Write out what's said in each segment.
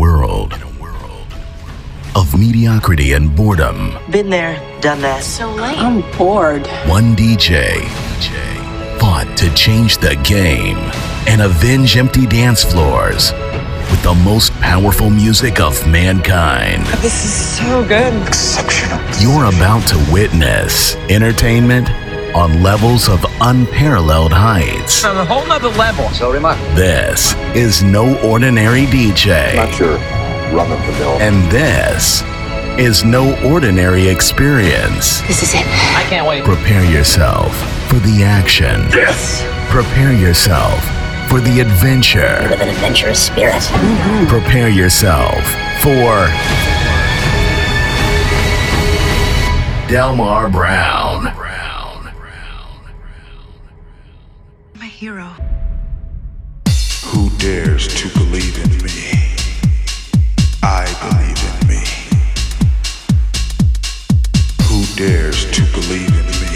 world of mediocrity and boredom, Been there, done that. So late. I'm bored. one DJ fought to change the game and avenge empty dance floors with the most powerful music of mankind. This is so good. Exceptional. You're about to witness entertainment on levels of unparalleled heights. on a whole nother level. This is no ordinary DJ. Not your run of the mill. And this is no ordinary experience. This is it. I can't wait. Prepare yourself for the action. Yes. Prepare yourself for the adventure. With an adventurous spirit. Mm-hmm. Prepare yourself for Delmar Brown. Hero. Who dares to believe in me? I believe in me. Who dares to believe in me?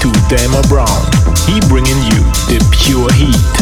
To Delmar Brown. He bringing you the pure heat.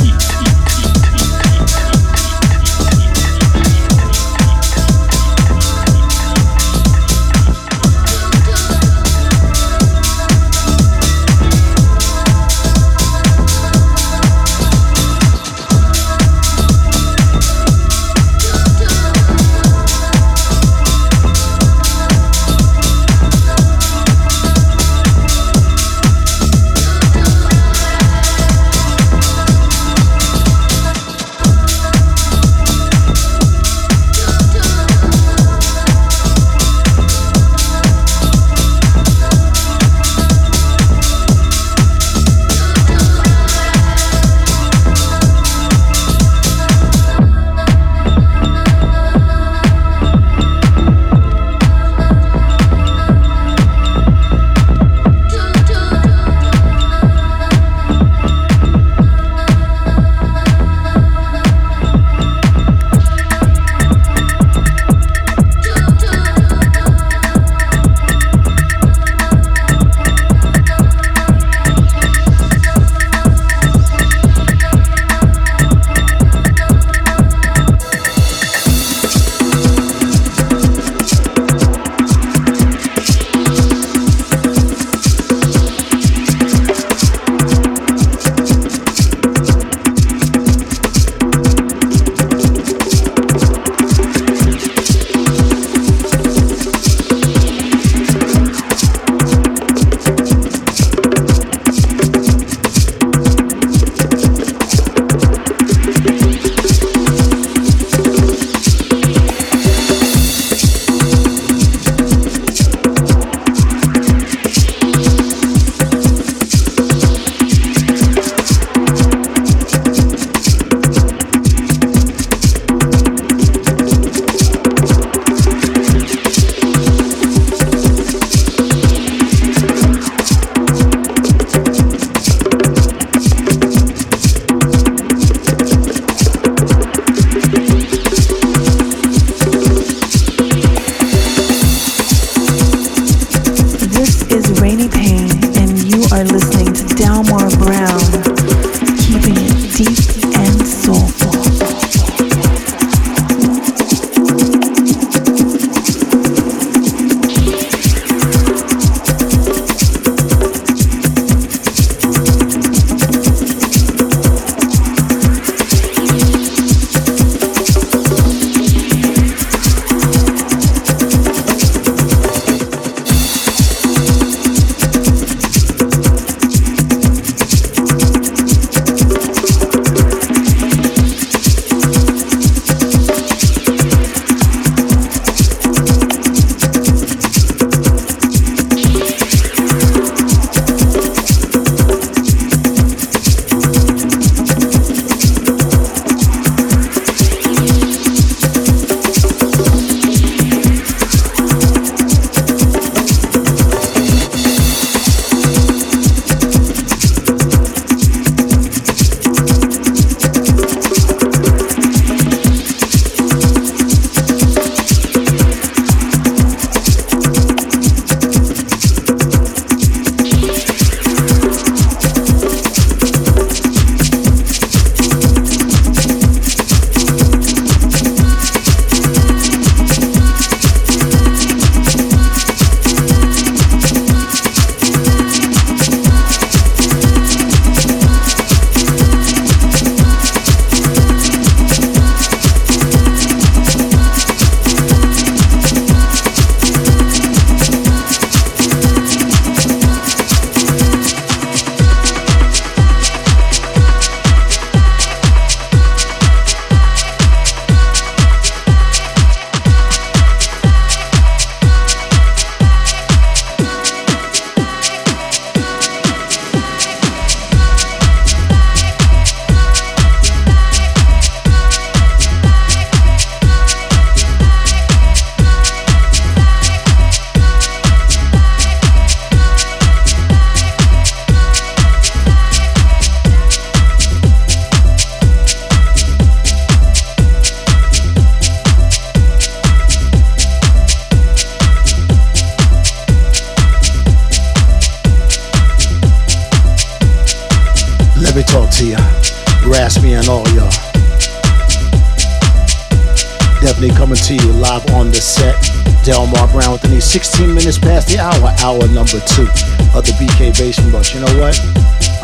Delmar Brown with the 16 minutes past the hour, hour number two of the BK Basement. But you know what?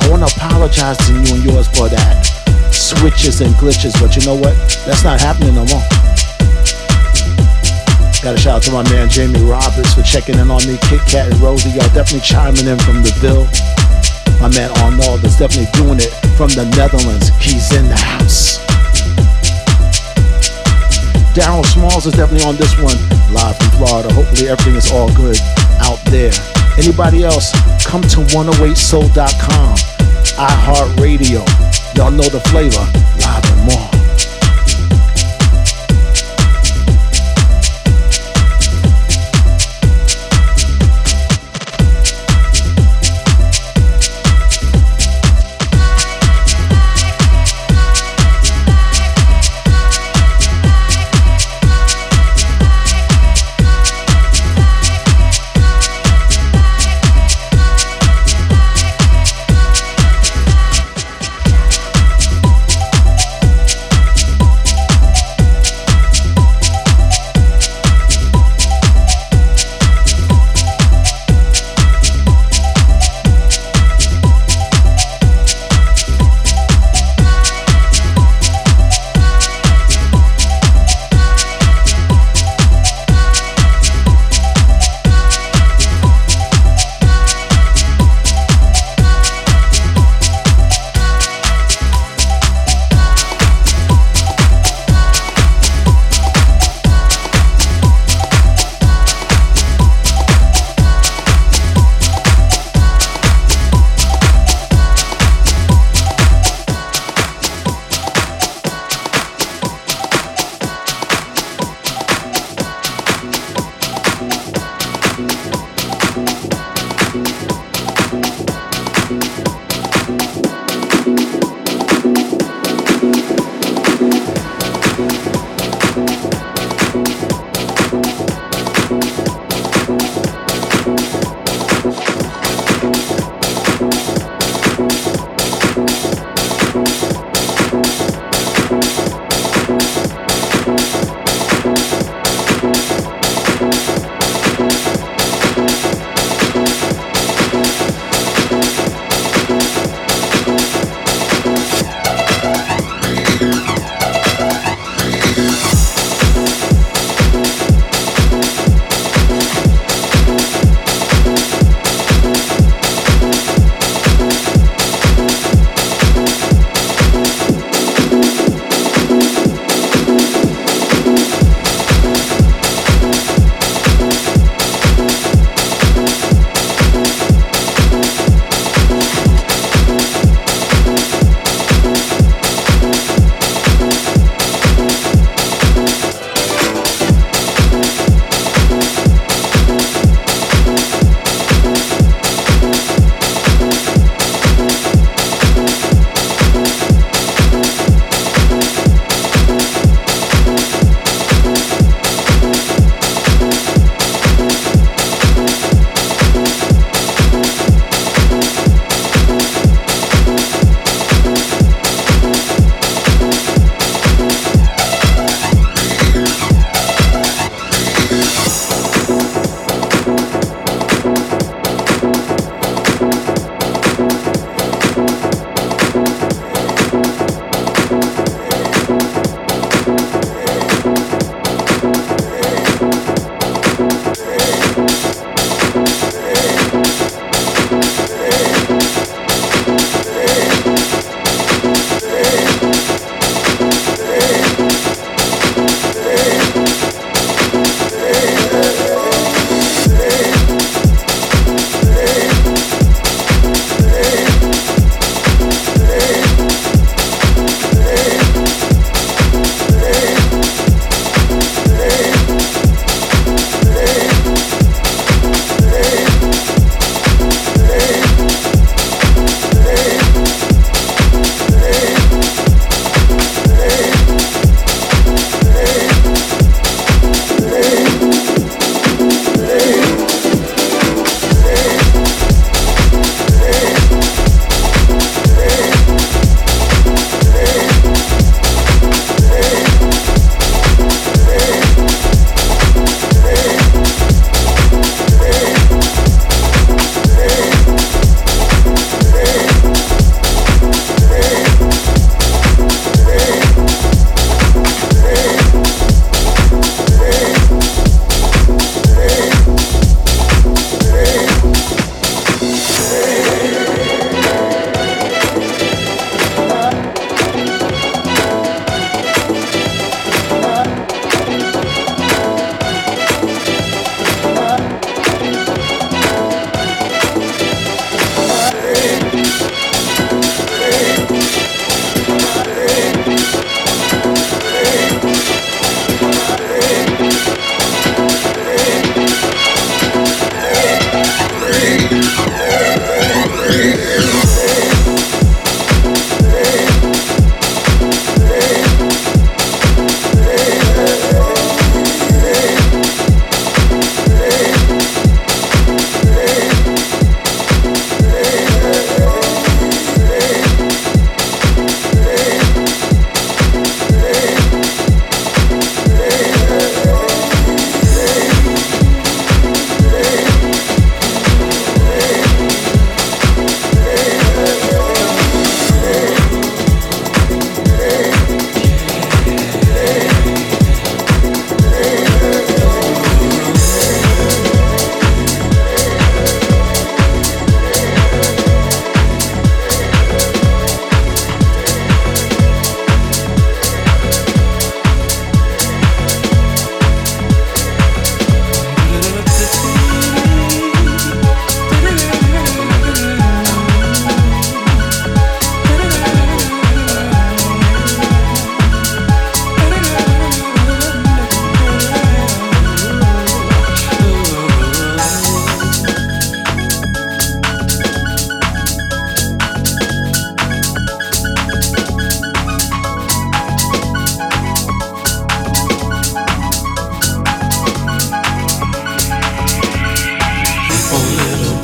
I want to apologize to you and yours for that switches and glitches. But you know what? That's not happening no more. Got a shout out to my man Jamie Roberts for checking in on me. Kit Kat and Rosie, y'all definitely chiming in from the Ville. My man Arnold is definitely doing it from the Netherlands. He's in the house. Daryl Smalls is definitely on this one, live from Florida. Hopefully everything is all good out there. Anybody else, come to 108soul.com, iHeartRadio. Y'all know the flavor, live and more.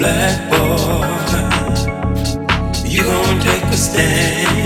black boy. You gonna take a stand.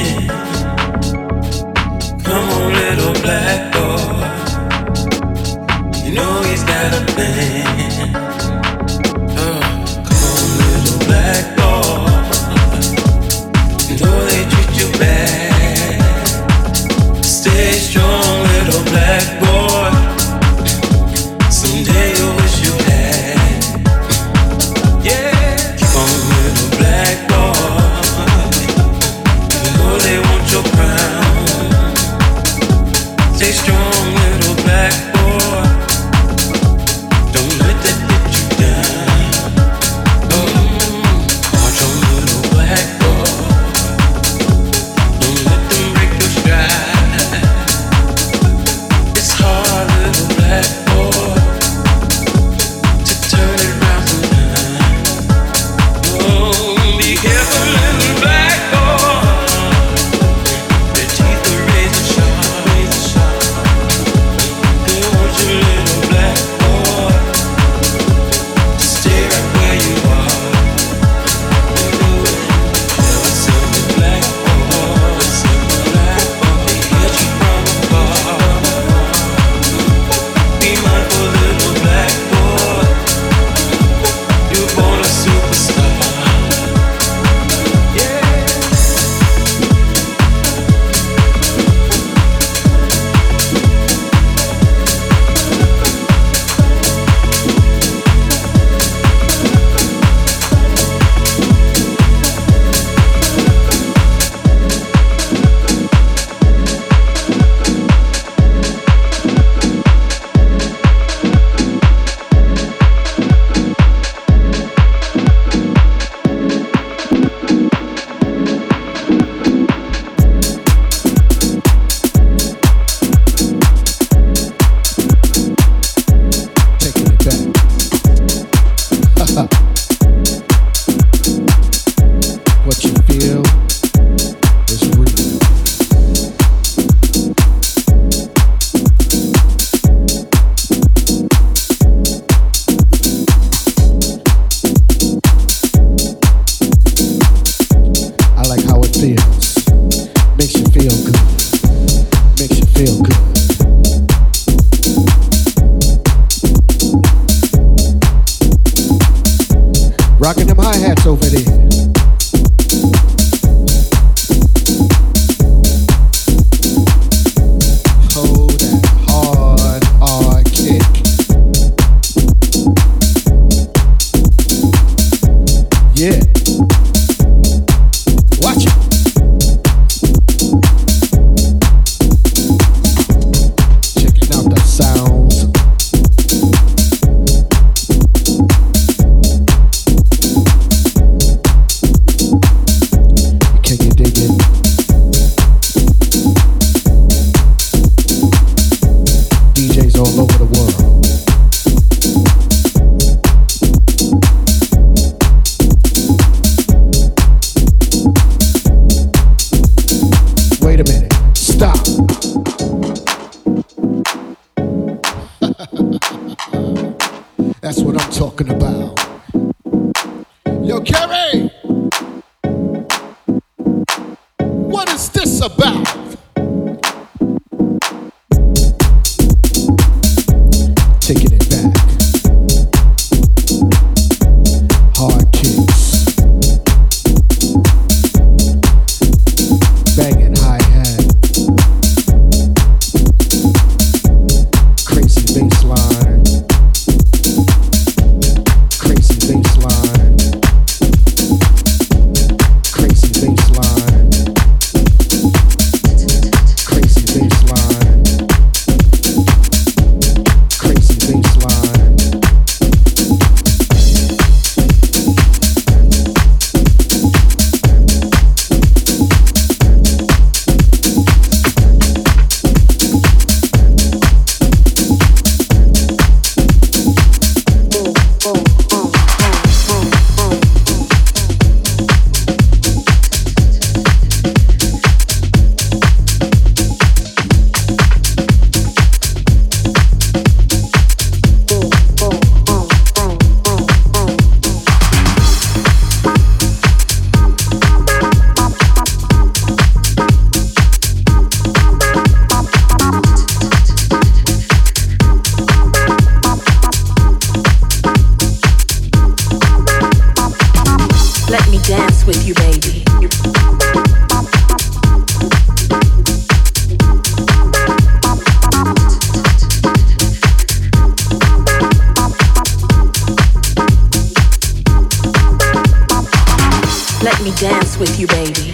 with you, baby.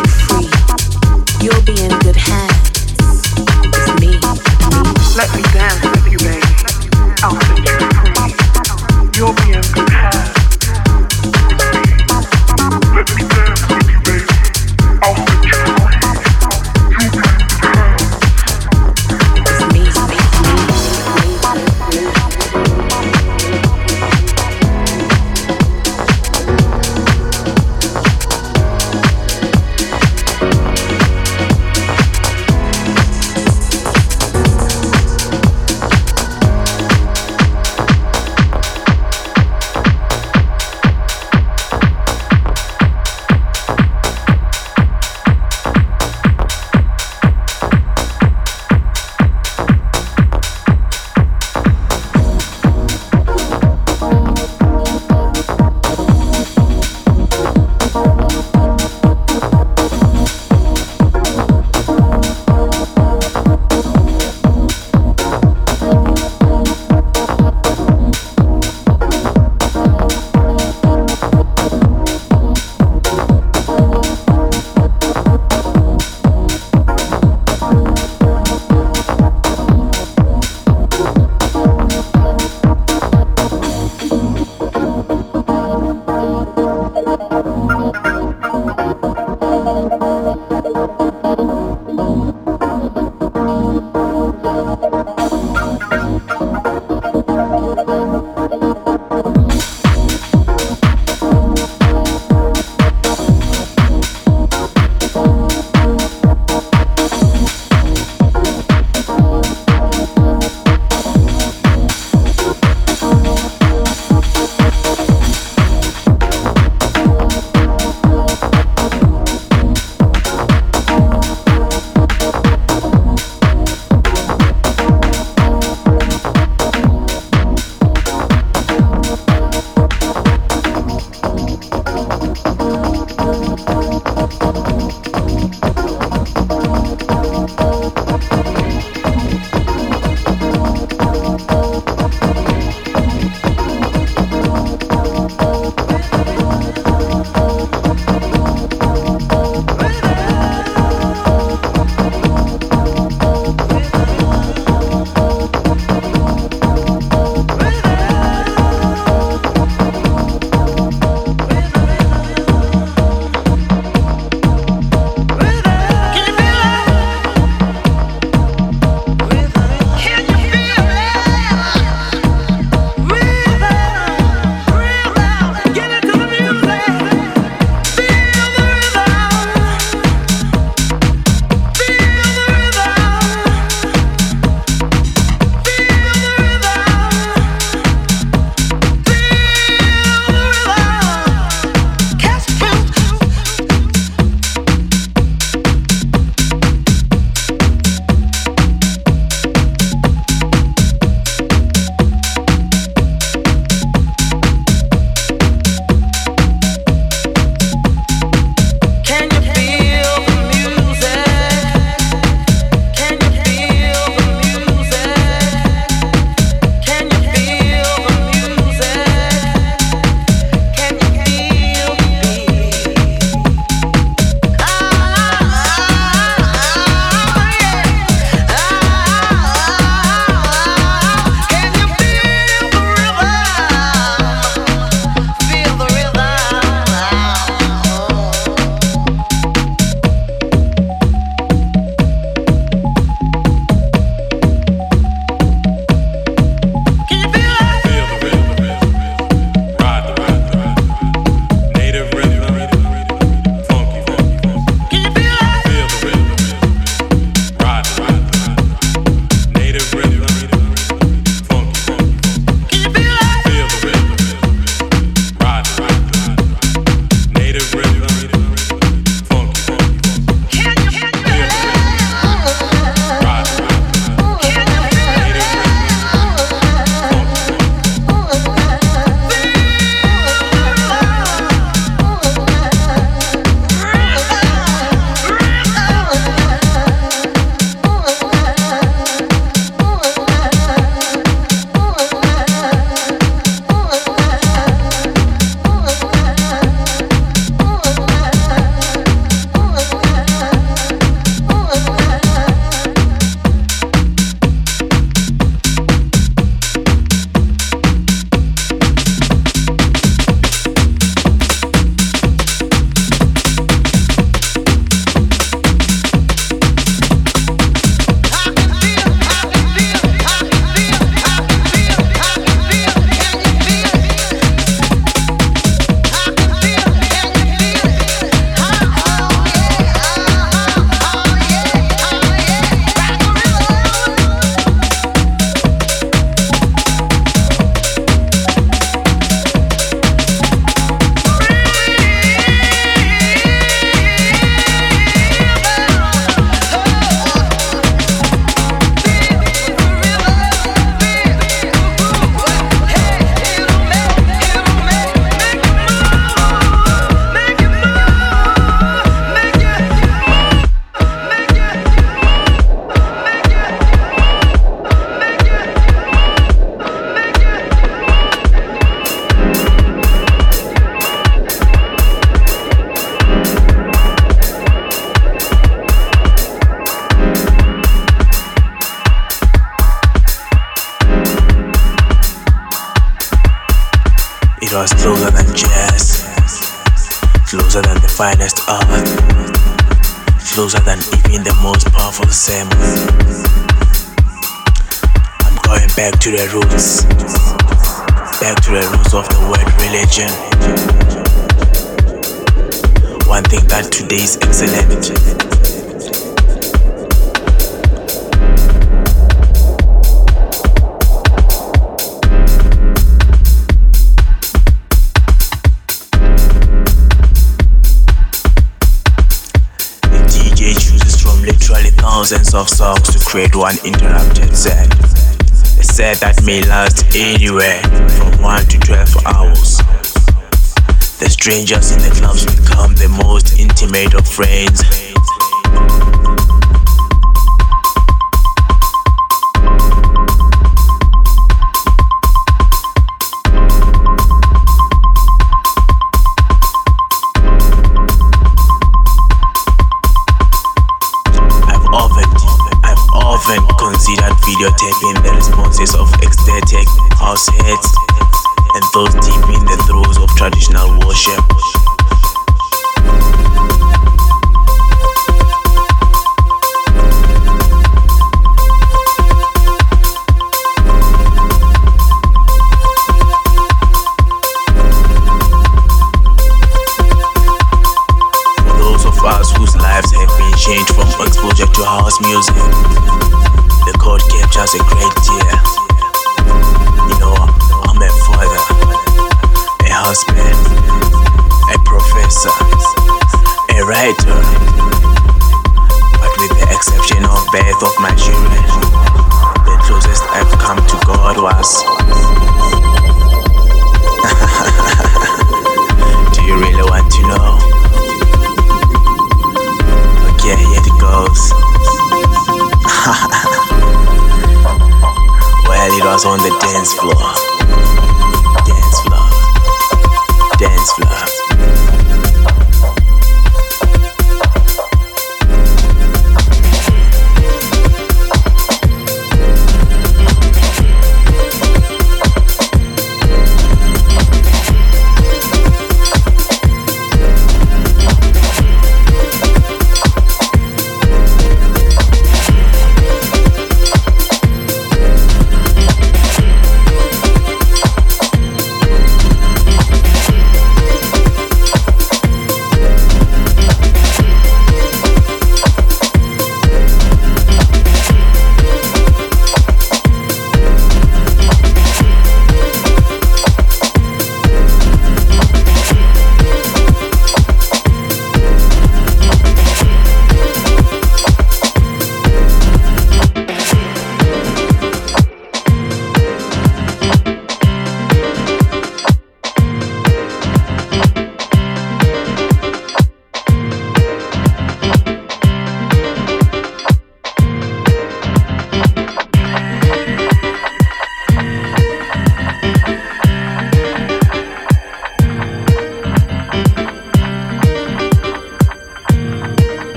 uninterrupted said. A that may last anywhere from 1 to 12 hours. The strangers in the clubs become the most intimate of friends. videotaping the responses of ecstatic house heads and those deep in the throes of traditional worship.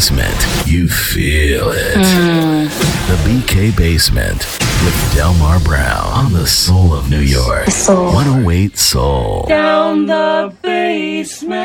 Basement, you feel it. The BK basement with Delmar Brown on the soul of New York. Soul. 108 Soul. Down the basement.